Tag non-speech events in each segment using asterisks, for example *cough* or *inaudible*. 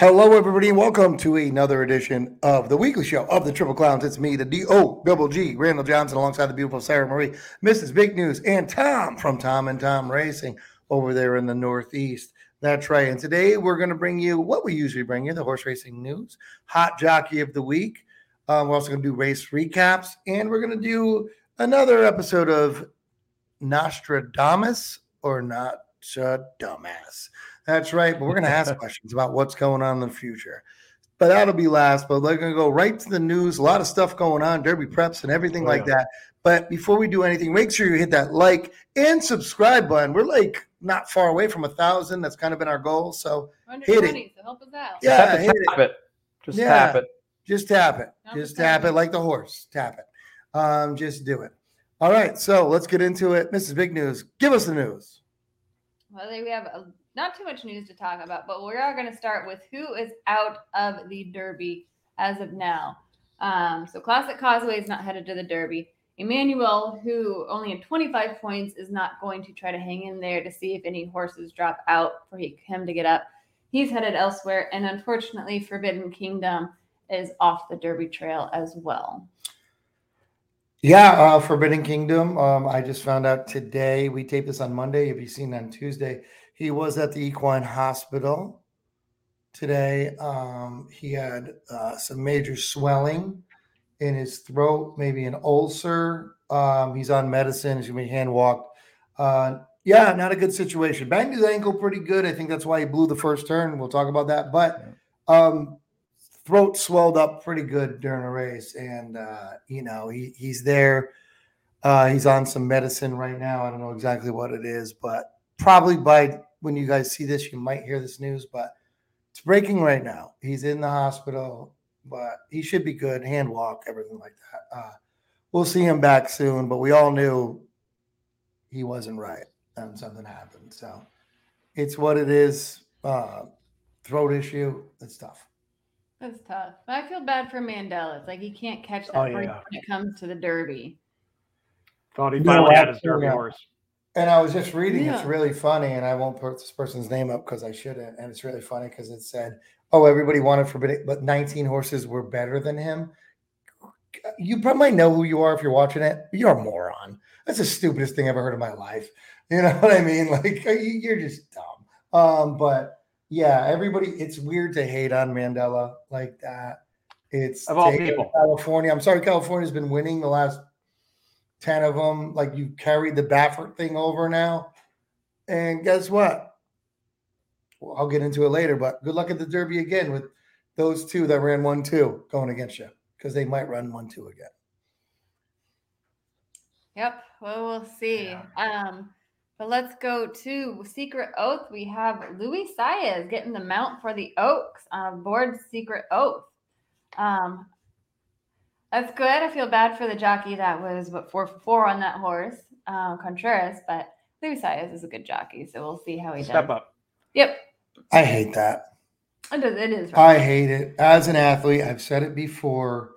Hello, everybody, and welcome to another edition of the weekly show of the Triple Clowns. It's me, the D O Double G, Randall Johnson, alongside the beautiful Sarah Marie, Mrs. Big News, and Tom from Tom and Tom Racing over there in the Northeast. That's right. And today we're going to bring you what we usually bring you the horse racing news, hot jockey of the week. Um, we're also going to do race recaps, and we're going to do another episode of Nostradamus or not a dumbass. That's right. But we're going to ask *laughs* questions about what's going on in the future. But that'll be last. But we're going to go right to the news. A lot of stuff going on, Derby preps and everything Oh, like yeah. that. But before we do anything, make sure you hit that like and subscribe button. We're like not far away from a thousand. That's kind of been our goal. So Hit it. 20, so help us out. Yeah, Just hit tap it. Just Yeah. tap it. just tap it. Tap Just tap tap it it. like the horse. Tap it. Um, just do it. All right. So let's get into it. Mrs. Big News, give us the news. Well, we have uh not too much news to talk about, but we are going to start with who is out of the Derby as of now. Um, so Classic Causeway is not headed to the Derby. Emmanuel, who only had 25 points, is not going to try to hang in there to see if any horses drop out for him to get up. He's headed elsewhere, and unfortunately, Forbidden Kingdom is off the Derby trail as well. Yeah, uh, Forbidden Kingdom. Um, I just found out today. We taped this on Monday. If you've seen on Tuesday, he was at the equine hospital today. Um, he had uh, some major swelling in his throat, maybe an ulcer. Um, he's on medicine. He's gonna be hand walked. Uh, yeah, not a good situation. Banged his ankle pretty good. I think that's why he blew the first turn. We'll talk about that. But um, throat swelled up pretty good during a race, and uh, you know he he's there. Uh, he's on some medicine right now. I don't know exactly what it is, but probably by when you guys see this, you might hear this news. But it's breaking right now. He's in the hospital, but he should be good. Hand walk, everything like that. Uh, we'll see him back soon, but we all knew he wasn't right, and something happened. So it's what it is. Uh, throat issue. It's tough. That's tough. But I feel bad for Mandella. It's like he can't catch that Oh, break yeah. when it comes to the Derby. Thought he You finally know, had his derby yeah. horse. And I was just reading, it's really funny, and I won't put this person's name up because I shouldn't. And it's really funny because it said, "Oh, everybody wanted Forbidden, but 19 horses were better than him." You probably might know who you are if you're watching it. You're a moron. That's the stupidest thing I've ever heard in my life. You know what I mean? *laughs* Like you- you're just dumb. Um, but yeah, everybody. It's weird to hate on Mandella like that. It's Of all to hate on people. California. I'm sorry, California's been winning the last 10 of them. Like you carried the Baffert thing over now. And guess what? Well, I'll get into it later, but good luck at the Derby again with those two that ran 1 2 going against you because they might run 1 2 again. Yep. Well, we'll see. Yeah. Um, but let's go to Secret Oath. We have Luis Saez getting the mount for the Oaks on board Secret Oath. Um, that's good. I feel bad for the jockey that was what four four on that horse, um, Contreras, but Luis Saez is a good jockey, so we'll see how he Step does. Step up. Yep. I hate that. It is. It is. I hate it. As an athlete, I've said it before.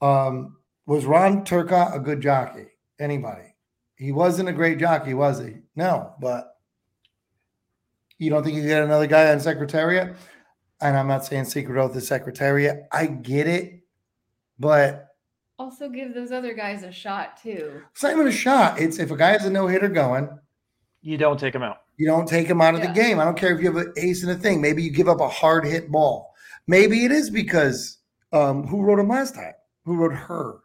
Um, was Ron Turcotte a good jockey? Anybody? He wasn't a great jockey, was he? No, but you don't think you get another guy on Secretariat? And I'm not saying Secret Oath is Secretariat. I get it, but also give those other guys a shot too. it's not even a shot. It's if a guy has a no hitter going, You don't take him out. you don't take him out of Yeah. the game. I don't care if you have an ace in a thing. Maybe you give up a hard hit ball. Maybe it is because um, who wrote him last time? Who wrote her?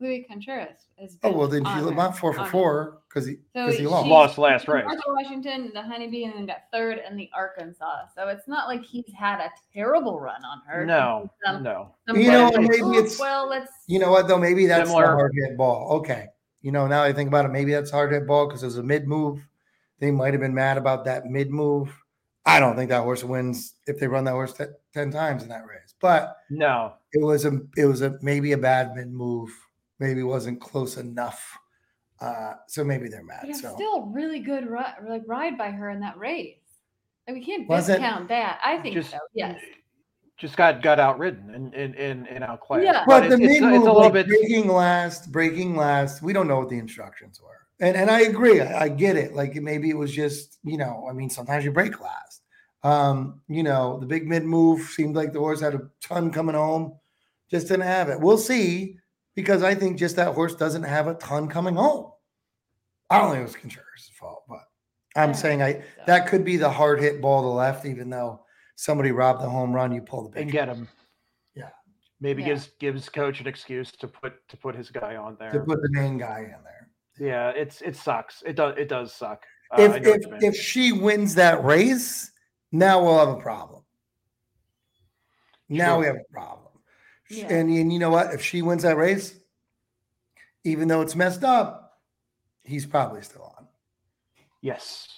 Luis Contreras is. Oh well, then she's not four for four because he because he lost. Lost last she race. Washington, the Honeybee, and then got third in the Arkansas. So it's not like he's had a terrible run on her. No, Some- no. some You know, maybe "Oh, it's- well. Let's You know what though? Maybe that's Similar. the hard hit ball. Okay. You know, now I think about it, maybe that's hard hit ball because it was a mid move. They might have been mad about that mid move. I don't think that horse wins if they run that horse te- ten times in that race. But No. it was a it was a maybe a bad mid move. Maybe wasn't close enough. Uh, so maybe they're mad. But it's So still a really good ri- like ride by her in that race. Like, we can't Was it- discount that. I think Just so. Yes. Just got got outridden and and and, and outclassed. Yeah. But it's, the it's, mid it's a move, little like bit. breaking last, breaking last. We don't know what the instructions were, and and I agree. I, I get it. Like maybe it was just you know. I mean, sometimes you break last. Um, you know, the big mid move seemed like the horse had a ton coming home, just didn't have it. We'll see because I think just that horse doesn't have a ton coming home. I don't think it was Contreras' fault, but I'm Yeah, saying I so. that could be the hard hit ball to left, even though somebody robbed the home run, you pull the big and get him. Yeah. Maybe Yeah. gives gives coach an excuse to put to put his guy on there to put the main guy in there. Yeah, it's it sucks. It does it does suck. Uh, if I if, if she wins that race, now we'll have a problem. Now Sure. we have a problem. Sh- Yeah. And, and you know what? If she wins that race, even though it's messed up, he's probably still on. yes.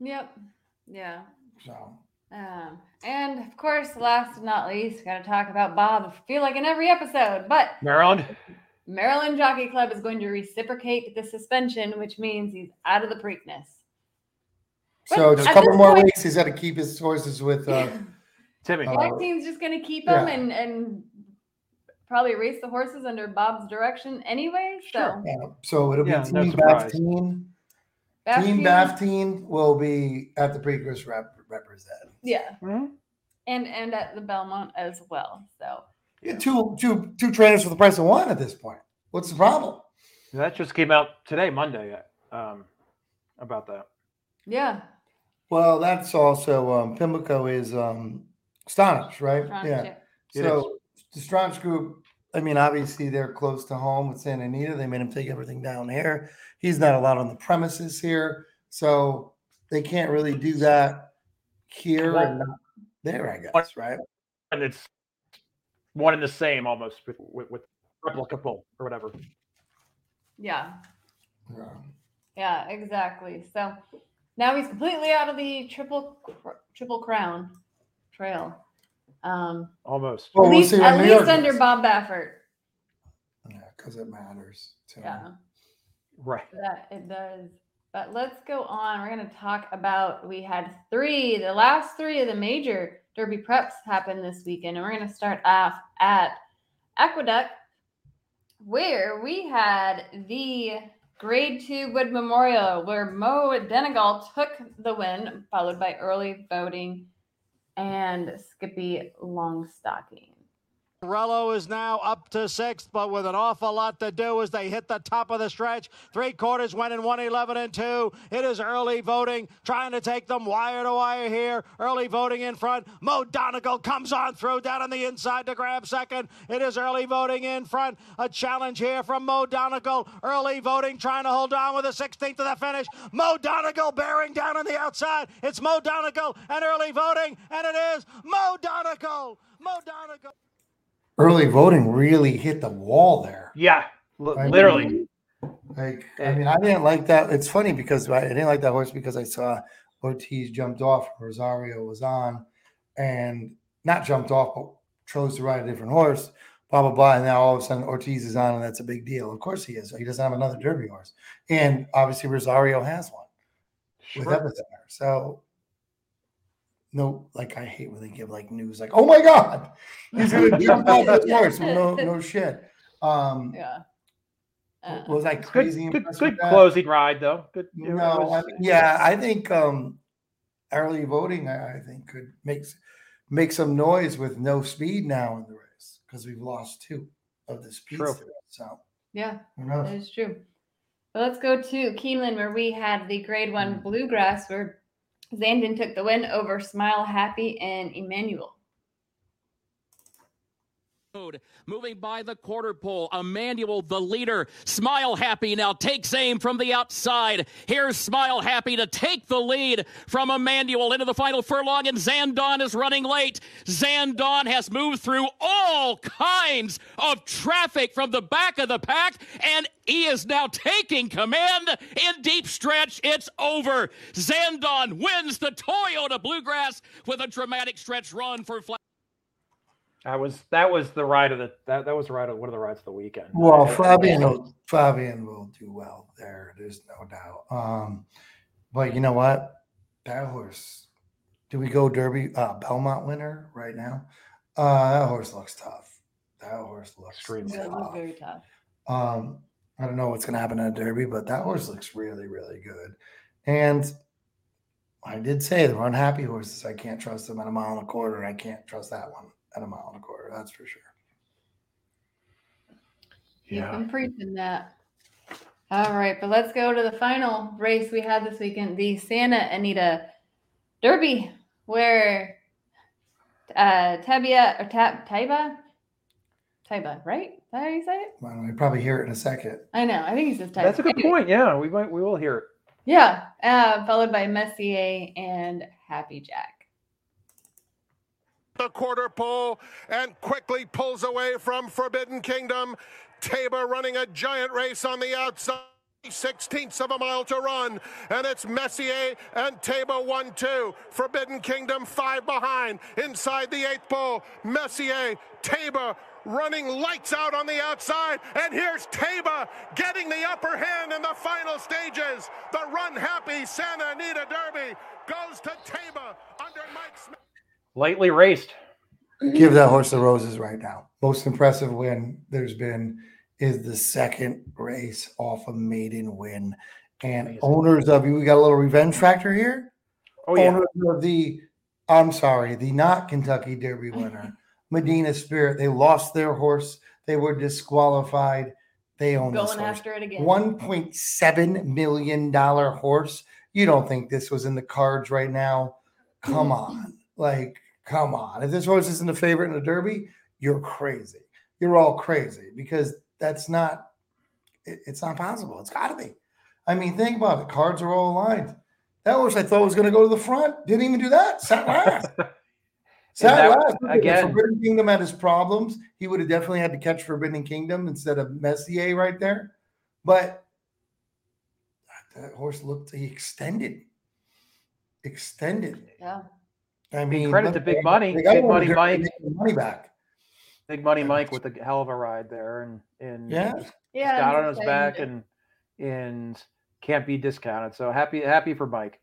Yep. Yeah. So Um, and of course, last but not least, got to talk about Bob. I feel like in every episode, but Maryland. Maryland Jockey Club is going to reciprocate the suspension, which means he's out of the Preakness. so it's a couple more point- weeks. He's got to keep his horses with uh *laughs* Timmy. Uh, team's just going to keep him yeah. and and probably race the horses under Bob's direction anyway. So Sure. uh, so it'll be Yeah, no Team surprise. Baftine. Bath Team team- Baftine will be at the Preakness rep represent. yeah, Mhm. and and at the Belmont as well. So Yeah, two two two trainers for the price of one at this point. What's the problem? That just came out today, Monday. Um, about that. yeah, Well, that's also um Pimlico is um Stronach, right? Ron, yeah. It So the Stronach group, I mean, obviously they're close to home with Santa Anita. They made him take everything down here. He's not allowed on the premises here, so they can't really do that here and not there. I guess, right? And it's one and the same almost with with, with replicable or whatever. yeah. Yeah. Yeah, exactly. So now he's completely out of the triple triple crown trail. Um, Almost. Well, at we'll least, at least under. Bob Baffert. Yeah, because it matters. To Yeah, Right. that it does. But let's go on. We're going to talk about. We had three, the last three of the major Derby preps happened this weekend, and we're going to start off at Aqueduct, where we had the Grade Two Wood Memorial, where Mo Donegal took the win, followed by early voting and Skippy Longstocking. Rello is now up to sixth, but with an awful lot to do as they hit the top of the stretch. Three quarters went in 111 and 2. It is early voting, trying to take them wire to wire here. Early voting in front. Mo Donegal comes on through down on the inside to grab second. It is early voting in front. A challenge here from Mo Donegal. Early voting trying to hold on with the 16th to the finish. Mo Donegal bearing down on the outside. It's Mo Donegal and early voting, and it is Mo Donegal. Mo Donegal. Early voting really hit the wall there. Yeah. L- Right. literally. Like, I mean, I didn't like that. It's funny because I didn't like that horse because I saw Ortiz jumped off, Rosario was on, and not jumped off, but chose to ride a different horse, blah, blah, blah. And now all of a sudden Ortiz is on, and that's a big deal. Of course he is. He doesn't have another Derby horse. And obviously Rosario has one with Sure. Epicenter. So, no, like I hate when they give like news like, oh my God, he's going to jump off this horse. No, no shit. Um, Yeah. Uh, was I Good, crazy? good, impressed good that? closing ride though. Good. it No, I mean, yeah, I think um, early voting, I, I think, could make make some noise with no speed now in the race because we've lost two of the speeds. True. to. So yeah. who That knows? is true. But let's go to Keeneland, where we had the grade one Mm. bluegrass, where Zandon took the win over Smile Happy and Emmanuel. Moving by the quarter pole, Emmanuel, the leader. Smile Happy now takes aim from the outside. Here's Smile Happy to take the lead from Emmanuel into the final furlong, and Zandon is running late. Zandon has moved through all kinds of traffic from the back of the pack, and he is now taking command in deep stretch. It's over. Zandon wins the Toyota Bluegrass with a dramatic stretch run for. Fla- That was that was the ride of the that, that was the ride of one of the rides of the weekend. Well, I- I- Flavien, will, Flavien will do well there. There's no doubt. Um, but you know what? That horse. Do we go Derby uh, Belmont winner right now? Uh, that horse looks tough. That horse looks Extremely That tough. very tough. Um, I don't know what's going to happen at Derby, but that horse looks really, really good. And I did say there were unhappy horses. I can't trust them at a mile and a quarter. I can't trust that one at a mile and a quarter. That's for sure. You've Yeah. been preaching that. All right, but let's go to the final race we had this weekend, the Santa Anita Derby, where uh Tabia or Tab Taiba, Taiba, right? Is that how you say it? Well, we probably hear it in a second. I know. I think he says Taiba. That's a good point. Yeah, we might we will hear it. Yeah, uh, followed by Messier and Happy Jack. The quarter pole and quickly pulls away from Forbidden Kingdom. Taiba running a giant race on the outside. 16ths of a mile to run, and it's Messier and Taiba 1 2. Forbidden Kingdom 5 behind. Inside the eighth pole, Messier, Taiba running lights out on the outside, and here's Taiba getting the upper hand in the final stages. The Runhappy Santa Anita Derby goes to Taiba under Mike Smith. Lightly raced. Give that horse the *clears throat* roses right now. Most impressive win there's been is the second race off a maiden win. And Amazing. owners of you, we got a little revenge factor here. Oh yeah. Owners of the I'm sorry, the not Kentucky Derby winner, *laughs* Medina Spirit. They lost their horse. They were disqualified. They own this Going horse. after it again. $1.7 million horse. You don't think this was in the cards right now? Come mm. on. Like, come on. If this horse isn't a favorite in the Derby, you're crazy. You're all crazy because that's not, it- it's not possible. It's got to be. I mean, think about it. Cards are all aligned. That horse I thought was going to go to the front. Didn't even do that. Sat *laughs* last. Sat that- last. Look at again- Forbidden Kingdom had his problems. He would have definitely had to catch Forbidden Kingdom instead of Messier right there. But that horse looked he extended. Extended. Yeah. I mean, credit look, to Big Money. Big one Money Mike. money back. Big Money Mike with a hell of a ride there, and and Yeah. Yeah. got on his back and and can't be discounted. So happy happy for Mike.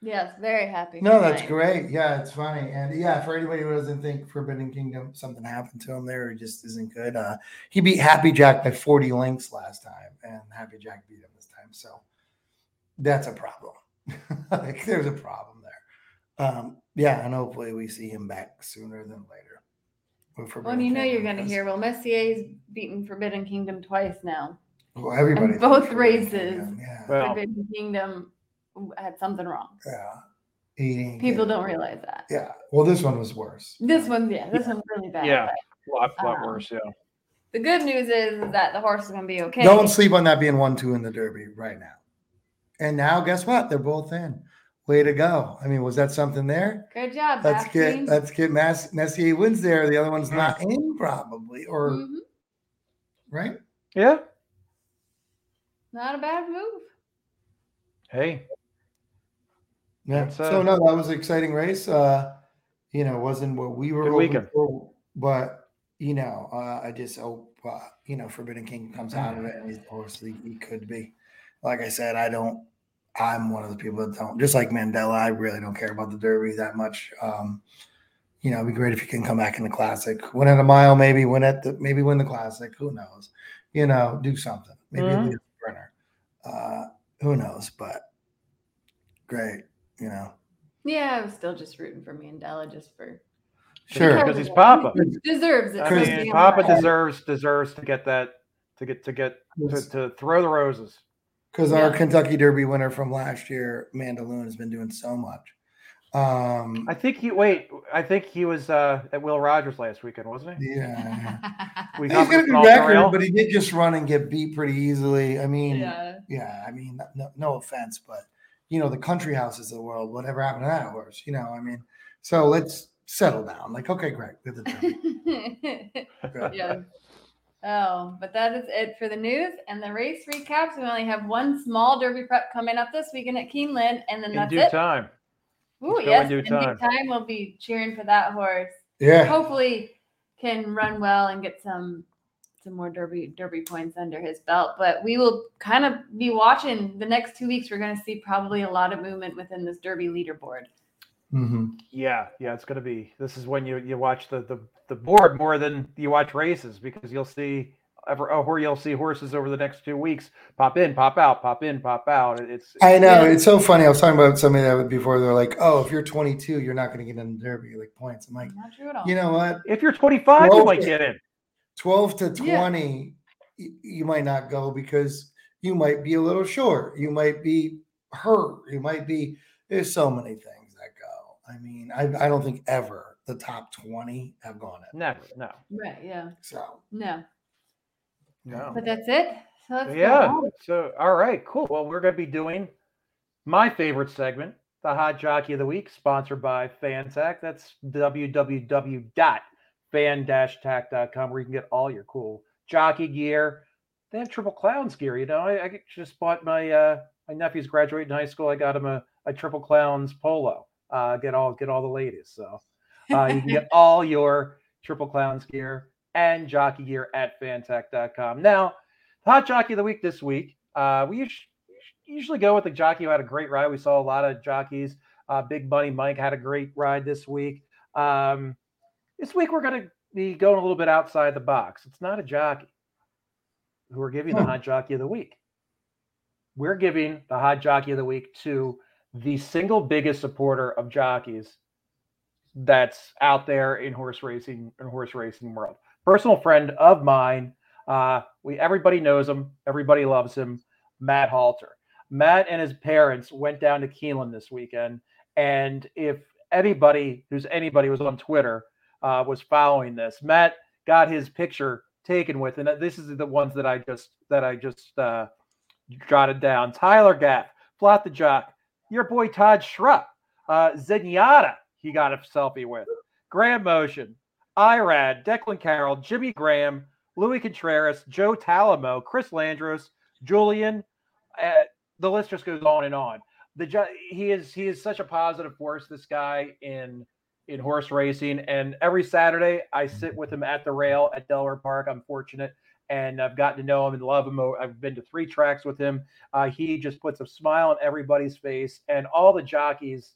Yes, very happy. No, that's Mike. great. Yeah, it's funny. And yeah, for anybody who doesn't think Forbidden Kingdom something happened to him there, he just isn't good. Uh he beat Happy Jack by 40 links last time, and Happy Jack beat him this time. So that's a problem. *laughs* like there's a problem there. Um, yeah, and hopefully we see him back sooner than later. with Well, you know you're going to hear. Well, Messier's beaten Forbidden Kingdom twice now. Well, everybody And both races. Kingdom, Yeah, Well, Forbidden Kingdom had something wrong. yeah. He didn't People don't realize that. Yeah. Well, this one was worse. This one, yeah, this one's really bad. Yeah. but lot lot Um, worse. Yeah. The good news is, is that the horse is going to be okay. Don't sleep on that being one two in the Derby right now. And now, guess what? They're both in. Way to go! I mean, was that something there? Good job. Let's get team. let's get Mass, Messier wins there. The other one's not in probably, or Mhm. right? Yeah. Not a bad move. Hey. Yeah. That's, so uh, no, that was an exciting race. Uh, you know, wasn't what we were Good hoping for, but you know, uh, I just hope uh, you know Forbidden King comes out of it, and he's of course he, he could be. Like I said, I don't. I'm one of the people that don't. Just like Mandella, I really don't care about the Derby that much. Um, you know, it'd be great if you can come back in the Classic, win at a mile, maybe win at the maybe win the Classic. Who knows? You know, do something. Maybe Mhm. lead a sprinter. Uh, who knows? But great. You know, Yeah, I was still just rooting for Mandella just for sure. Because he's Papa. deserves it. I mean, Papa deserves deserves to get that to get to get to, to throw the roses. Because our Kentucky Derby winner from last year, Mandaloun, has been doing so much. Um, I think he wait. I think he was uh, at Will Rogers last weekend, wasn't he? yeah, *laughs* We he's got got a good off the record, rail. but he did just run and get beat pretty easily. I mean, yeah, yeah. I mean, no, no offense, but you know, the country houses of the world, whatever happened to that horse? You know, I mean, so let's settle down. Like, okay, great, we have the *laughs* Good. yeah. Oh, but that is it for the news and the race recaps. We only have one small Derby prep coming up this weekend at Keeneland, and then in that's due it. time. Ooh, Let's in yes, due in time. due time we'll be cheering for that horse. Yeah, Hopefully, can run well and get some some more Derby Derby points under his belt. But we will kind of be watching the next two weeks. We're going to see probably a lot of movement within this Derby leaderboard. Hmm Yeah, yeah, it's gonna be. This is when you you watch the the the board more than you watch races because you'll see ever oh, where you'll see horses over the next two weeks pop in, pop out, pop in, pop out. It's I know Yeah. it's so funny. I was talking about somebody that before. They're like, "Oh, if you're 22, you're not going to get in the Derby like points." I'm like, Not true at all. you know what? if you're 25, you Well, might get in. 12 to 20, y- you might not go because you might be a little short. You might be hurt. You might be. There's so many things that go. I mean, I, I don't think ever the top 20 have gone in. Never, no, right? Yeah. So No. no. But that's it. So let's Yeah. on. So, all right, cool. Well, we're going to be doing my favorite segment, the Hot Jockey of the Week, sponsored by Fantac. That's www.fan-tac.com, where you can get all your cool jockey gear. They have Triple Clowns gear. You know, I, I just bought my uh, my nephew's graduating high school. I got him a, a Triple Clowns polo. Uh, get all get all the ladies. So uh, you can get *laughs* all your Triple Clowns gear and jockey gear at fantac.com. Now, the hot jockey of the week this week. Uh, we usually go with the jockey who had a great ride. We saw a lot of jockeys. Uh, Big Money Mike had a great ride this week. Um, this week we're going to be going a little bit outside the box. It's not a jockey who we're giving the hot jockey of the week. We're giving the hot jockey of the week to the single biggest supporter of jockeys that's out there in horse racing in horse racing world. Personal friend of mine. Uh, we everybody knows him. Everybody loves him. Matt Halter. Matt and his parents went down to Keeneland this weekend, and if anybody who's anybody was on Twitter uh, was following this, Matt got his picture taken with, and this is the ones that I just that I just uh, jotted down. Tyler Gaff, Flot the Jock, your boy Todd Schrupp, uh, Zenyatta, he got a selfie with, Graham Motion, Irad, Declan Carroll, Jimmy Graham, Luis Contreras, Joe Talamo, Chris Landeros, Julian. Uh, the list just goes on and on. The he is he is such a positive force. This guy in in horse racing, and every Saturday I sit with him at the rail at Delaware Park. I'm fortunate, and I've gotten to know him and love him. I've been to three tracks with him. Uh, he just puts a smile on everybody's face, and all the jockeys,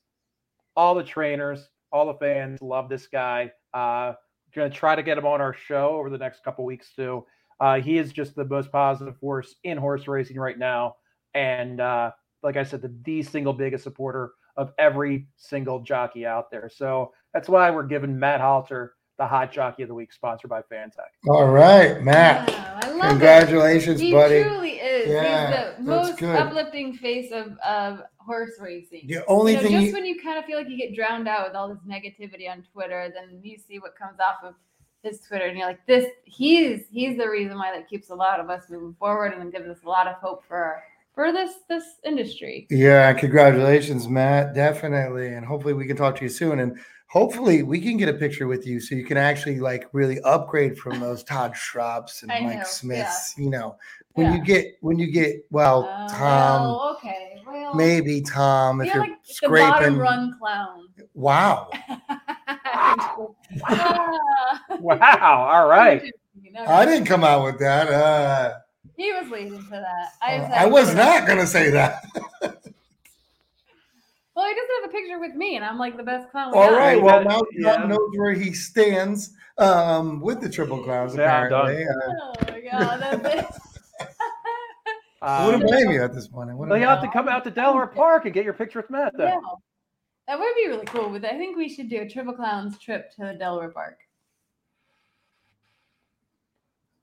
all the trainers, all the fans love this guy. Uh, going to try to get him on our show over the next couple weeks too. Uh, he is just the most positive force in horse racing right now, and uh, like I said, the, the single biggest supporter of every single jockey out there. So that's why we're giving Matt Halter the hot jockey of the week, sponsored by Fantech. all right, Matt. Wow, I love Congratulations, it. He buddy. truly is. Yeah, He's the most good. uplifting face of, of horse racing. The only you know, thing just you, when you kind of feel like you get drowned out with all this negativity on Twitter, then you see what comes off of his Twitter, and you're like, "This, he's he's the reason why that keeps a lot of us moving forward, and gives us a lot of hope for for this this industry." Yeah, congratulations, Matt. Definitely. And hopefully we can talk to you soon. And hopefully we can get a picture with you so you can actually like really upgrade from those Todd Schrupps and *laughs* I Mike know, Smiths. You know, when Yeah. you get when you get well, Uh, Tom, well, okay, well, maybe Tom, if you're like the bottom scraping. run clown. Wow. *laughs* Ah. Wow! All right. I didn't come out with that. Uh, He was leading to that. I, just I was not going to say that. *laughs* Well, he doesn't have a picture with me, and I'm like the best clown. we All got. right. you Well, got- now yeah. Knows where he stands um, with the Triple Clowns, Yeah, I'm done. apparently. Uh, Oh my god, that's *laughs* it. I Uh, wouldn't blame you at this point. Well, you have to come out to Delaware Park and get your picture with Matt. Then. yeah, that would be really cool. But I think we should do a Triple Clowns trip to Delaware Park.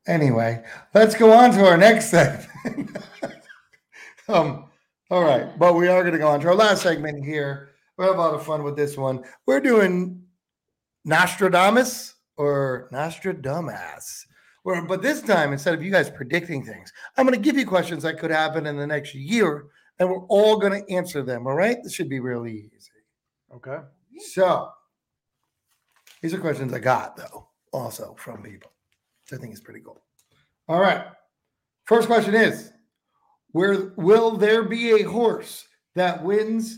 Anyway, let's go on to our next *laughs* segment. um, all right, but we are going to go on to our last segment here. We have a lot of fun with this one. We're doing Nostradamus or Nostradamus. Where, but this time, instead of you guys predicting things, I'm going to give you questions that could happen in the next year, and we're all going to answer them. All right, this should be really easy. Okay. So these are questions I got though, also from people, which I think is pretty cool. All right. First question is where will there be a horse that wins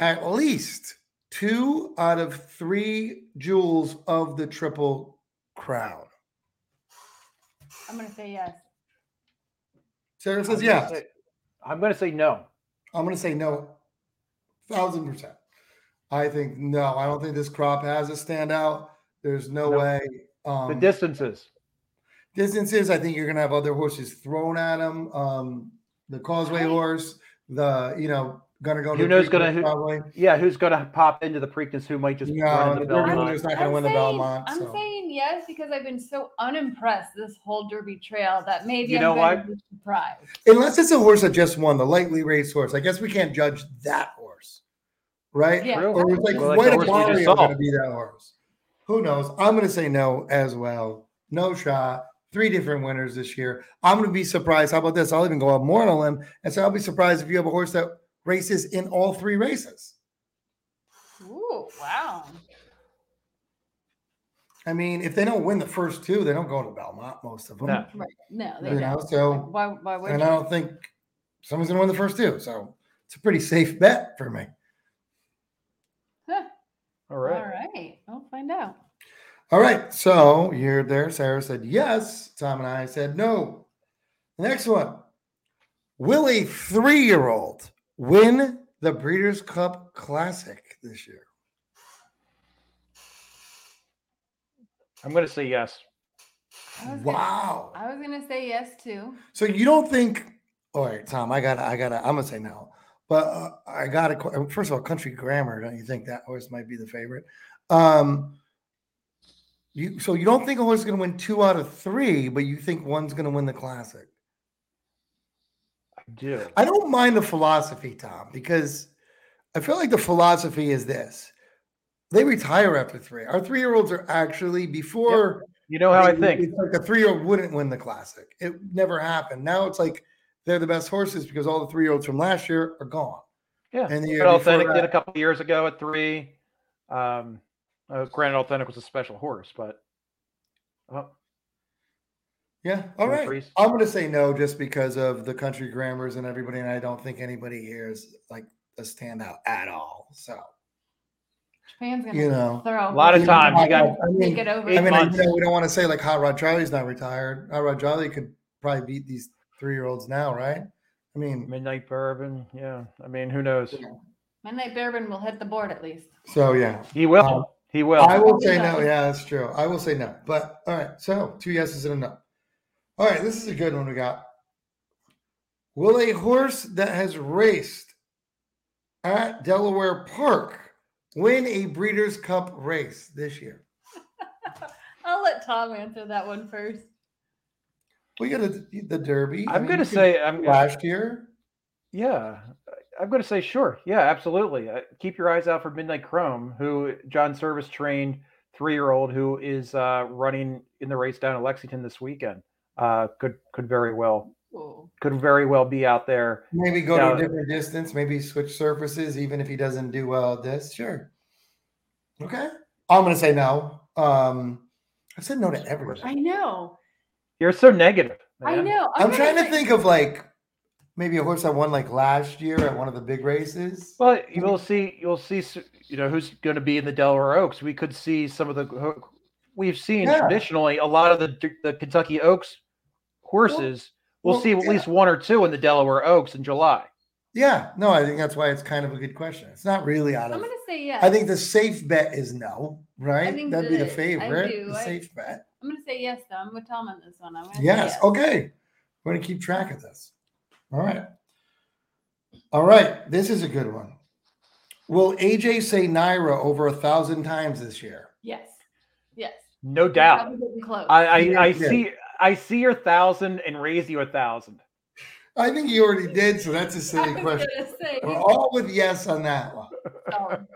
at least two out of three jewels of the triple crown? I'm gonna say yes. Sarah I'm says gonna yes. say- I'm going to say no. I'm going to say no, thousand percent. I think no. I don't think this crop has a standout. There's no No. way. Um, The distances. distances. I think you're going to have other horses thrown at him. Um, the Causeway Right. horse, the you know, going to go. Who to knows Preakness gonna- who- probably. Yeah, who's going to pop into the Preakness? Who might just No, the in the Derby Belmont? winner's not going to I'm win the saying- Belmont. I'm saying yes because I've been so unimpressed this whole Derby trail that maybe You I'm know what? to surprised. Unless it's a horse that just won the lightly raced horse, I guess we can't judge that horse, right? Yeah. Or it's like Well, like White the horse we just Aquario saw. going to be that horse. Who knows? I'm going to say no as well. No shot. Three different winners this year. I'm going to be surprised. How about this? I'll even go up more on a limb and say I'll be surprised if you have a horse that races in all three races. Ooh, wow. I mean, if they don't win the first two, they don't go to Belmont. Most of them, No. Right. No, they you don't. know. So, Why, why would and you? I don't think someone's going to win the first two. So it's a pretty safe bet for me. Huh. All right. All right. I'll find out. All right. So you're there. Sarah said yes. Tom and I said no. Next one. Will a three year old win the Breeders' Cup Classic this year? I'm going to say yes. I was gonna- Wow. I was gonna say yes too. So you don't think? All right, Tom. I got. to I got. to I'm gonna say no. But uh, I got to. First of all, Country Grammar. Don't you think that horse might be the favorite? Um. You so you don't think a horse is going to win two out of three, but you think one's going to win the Classic? I do. I don't mind the philosophy, Tom, because I feel like the philosophy is this: they retire after three. Our three-year-olds are actually before. You know how I they- think. It's like a three-year-old wouldn't win the classic. It never happened. Now it's like they're the best horses because all the three-year-olds from last year are gone. Yeah. And the year Authentic did a couple years ago at three. Um, uh, granted, Authentic was a special horse, but oh, Yeah. All Two right. threes. I'm going to say no just because of the country grammars and everybody, and I don't think anybody here is like a standout at all. So Japan's gonna you know. throw a lot of You times you I- got I mean, take it over. I mean, I, months. you know, we don't want to say like Hot Rod Charlie's not retired. Hot Rod Charlie could probably beat these three year olds now, right? I mean, Midnight Bourbon. Yeah. I mean, who knows? Midnight Bourbon will hit the board at least. so yeah, He will. Um, he will. I will say no. Yeah, that's true. I will say no. But all right, so two yeses and a no. All right, this is a good one we got. Will a horse that has raced at Delaware Park win a Breeders' Cup race this year? *laughs* I'll let Tom answer that one first. We got a, the Derby. I I'm mean, going to say, I'm last year. Yeah, I'm going to say sure. Yeah, absolutely. Uh, keep your eyes out for Midnight Chrome, who John Servis trained three-year-old who is uh, running in the race down at Lexington this weekend. Uh, could could very well Ooh. could very well be out there. Maybe go Yeah. to a different distance, maybe switch surfaces, even if he doesn't do well at this. Sure. Okay. I'm gonna say no. Um I said no to everything. I know. You're so negative. I know. I'm gonna trying to say- think of like maybe a horse that won like last year at one of the big races. Well, you will see. You'll see. You know who's going to be in the Delaware Oaks. We could see some of the. ho- We've seen Yeah. traditionally a lot of the the Kentucky Oaks horses. We'll, well, see at yeah. least one or two in the Delaware Oaks in July. Yeah, no, I think that's why it's kind of a good question. It's not really out of. I'm gonna say yes. I think the safe bet is no, right? think That'd be the that- I favorite. do. The I- safe bet. I'm gonna say yes though. I'm with Tom on this one. I'm gonna say Yes. Okay. We're going to keep track of this. All right. All right. This is a good one. Will AJ say Naira over a thousand times this year? Yes. Yes. No doubt. Close. I I, I yeah. see I see your thousand and raise you a thousand. I think you already did, so that's a *laughs* silly was question. say We're all with yes on that one. Oh, solid.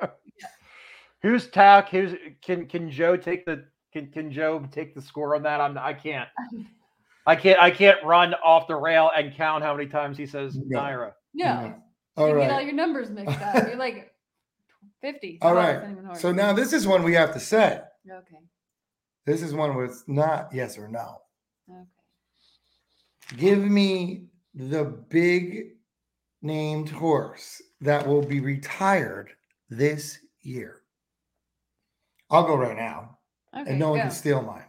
Who's tack? Who's can can Joe take the can can Joe take the score on that? I'm I can't. *laughs* I can't I can't run off the rail and count how many times he says No. Naira. No. Yeah. All you get all your numbers mixed up. You're like *laughs* 50. All right. it's not even hard. So now this is one we have to say. Okay. This is one with not yes or no. Okay. Give me the big named horse that will be retired this year. I'll go right now, Okay. and no one go. can steal mine.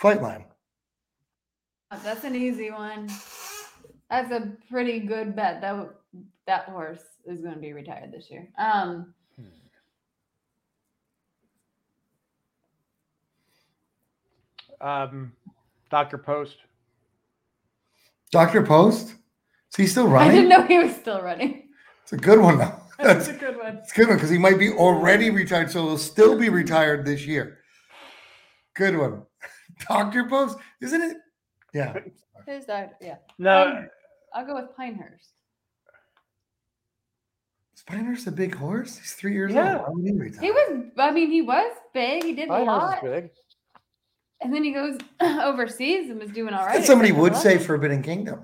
Flightline. Oh, That's an easy one. That's a pretty good bet. That that horse is going to be retired this year. Um, Um Dr. Post. Dr. Post? Is he still running? *laughs* I didn't know he was still running. It's a good one though. That's *laughs* That's a good one. it's a good one because he might be already retired, so he'll still be retired this year. Good one. *laughs* Dr. Post, isn't it? Yeah. *laughs* His that? Yeah. No, Um, I'll go with Pinehurst. Spiner's a big horse. He's three years Yeah. old. Why would he retire? He was, I mean, he was big. He did a Pinehurst lot. is big. And then he goes *laughs* overseas and was doing all right. And somebody except for would say London. Forbidden Kingdom.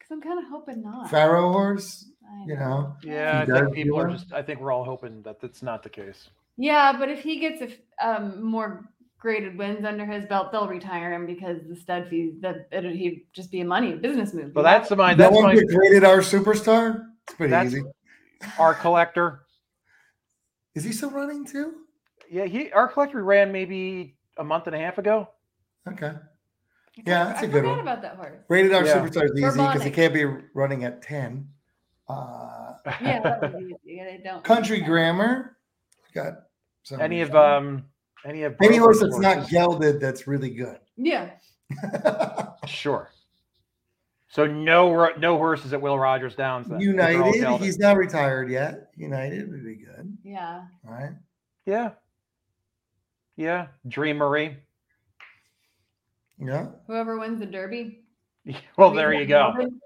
'Cause I'm kind of hoping not. Pharaoh horse, I you know. Yeah, I He think people do are well. just. I think we're all hoping that that's not the case. Yeah, but if he gets a f- um, more graded wins under his belt, they'll retire him because the stud fees that it, he'd just be a money business move. Well, you know? that's my. No That's one my. graded our superstar. It's pretty That's easy. Art Collector. Is he still running too? Yeah, he. Art Collector ran maybe a month and a half ago. Okay. I yeah, forgot- that's a I good forgot one. about that horse. Rated our Yeah. superstar is easy because he can't be running at 10. Uh, Yeah, that would be easy. They don't. country grammar. Got some any of um any of any horse Broker's that's not gelded that's really good. Yeah. *laughs* Sure. So no no horses at Will Rogers Downs. Then, if they're all United, he's not retired yet. United would be good. Yeah. All right. Yeah. Yeah. Dream Marie. Yeah. Whoever wins the Derby. *laughs* Well, there you go. Melbourne.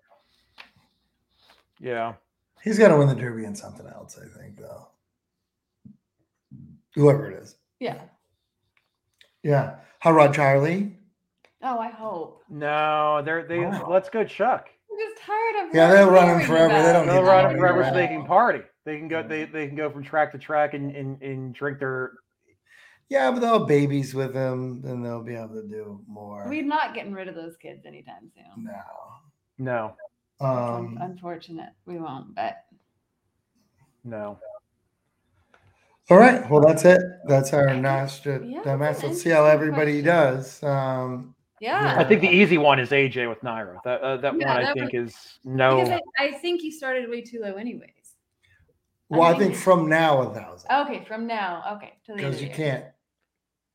Yeah. He's got to win the Derby and something else, I think, though. Whoever it is. Yeah. Yeah. Hot Rod Charlie? Oh, I hope. No, they're they. Wow. Let's go, Chuck. I'm just tired of. Yeah, they'll run him hearing forever. They don't it. They'll run run them him forever so they can party. They can go. They they can go from track to track and and, and drink their. Yeah, but they'll have babies with them, and they'll be able to do more. We're not getting rid of those kids anytime soon. no. No. Um, unfortunate. We won't, but No. All right. Well, that's it. That's our Nostra. Yeah, Yeah, that's an Let's see how everybody question. does. Um, yeah. I think the easy one is AJ with Naira. That uh, that Yeah, one I that think is Because no. I, I think you started way too low, anyways. well, I think think from now a thousand Okay, from now. Okay, to the end because you year. can't.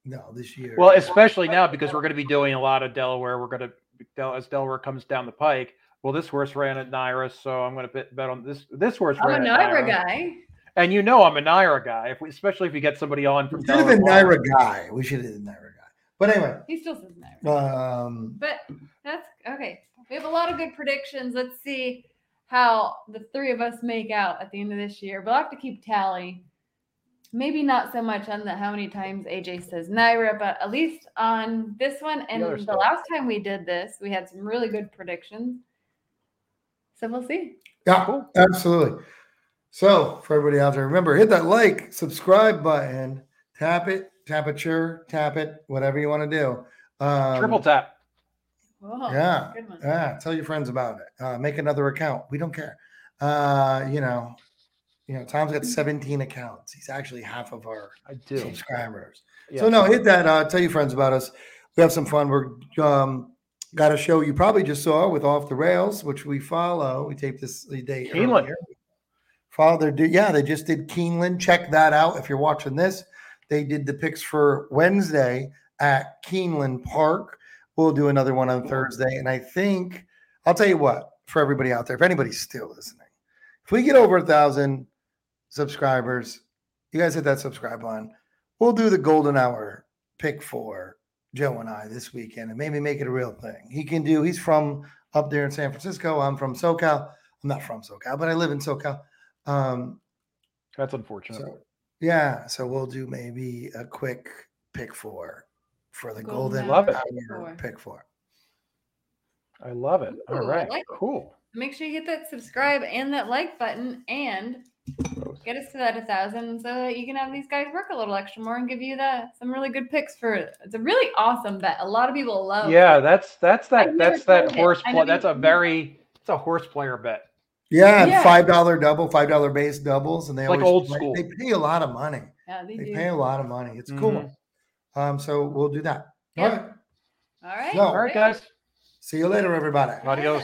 No, this year. Well, especially now because we're going to be doing a lot of Delaware. We're going to as Delaware comes down the pike. Well, this horse ran at Naira, so I'm going to bet, bet on this. This horse I'm a ran at Naira Naira. guy. And you know I'm a Naira guy. If we, especially if we get somebody on from we should have been Naira guy. We should have been Naira guy. But anyway, He still says Naira. um, But that's okay. We have a lot of good predictions. Let's see how the three of us make out at the end of this year. We'll have to keep tally. Maybe not so much on the how many times AJ says Naira, but at least on this one and other the, last time we did this, we had some really good predictions. So we'll see. yeah, Cool. absolutely. So for everybody out there, remember hit that like, subscribe button, tap it, tap it, sure, tap it, whatever you want to do. Um, Triple tap. Whoa, Yeah. Yeah, tell your friends about it. Uh, make another account. We don't care. Uh, you know, you know, Tom's got 17 accounts. He's actually half of our I do. subscribers. Yeah. So no, hit that. Uh, tell your friends about us. We have some fun. We're um, got a show you probably just saw with Off the Rails, which we follow. We taped this the day Keeneland. earlier. Their do yeah, they just did Keeneland. Check that out if you're watching this. They did the picks for Wednesday at Keeneland Park. We'll do another one on Thursday. And I think I'll tell you what, for everybody out there, if anybody's still listening, if we get over a thousand subscribers, you guys hit that subscribe button. We'll do the golden hour pick for Joe and I this weekend and maybe make it a real thing. He can do, he's from up there in San Francisco. I'm from SoCal. I'm not from SoCal, but I live in SoCal. Um, That's unfortunate. so yeah, so we'll do maybe a quick pick four for the Golden golden Love it. hour Four. pick four. I love it. Ooh, All I right. like it. cool. Make sure you hit that subscribe and that like button and get us to that a thousand so that you can have these guys work a little extra more and give you that some really good picks for it's a really awesome bet. A lot of people love Yeah, that's that's I've that that's that horse I play. That's a very it's a horse player bet. Yeah, Yeah. five dollar double, five dollar base doubles, and they Like always old play- school. They pay a lot of money. Yeah, they, They do. pay a lot of money. It's cool. Mhm. Um, so we'll do that. All Yeah. right. All right. So- All right, guys. See you later, everybody. Adios.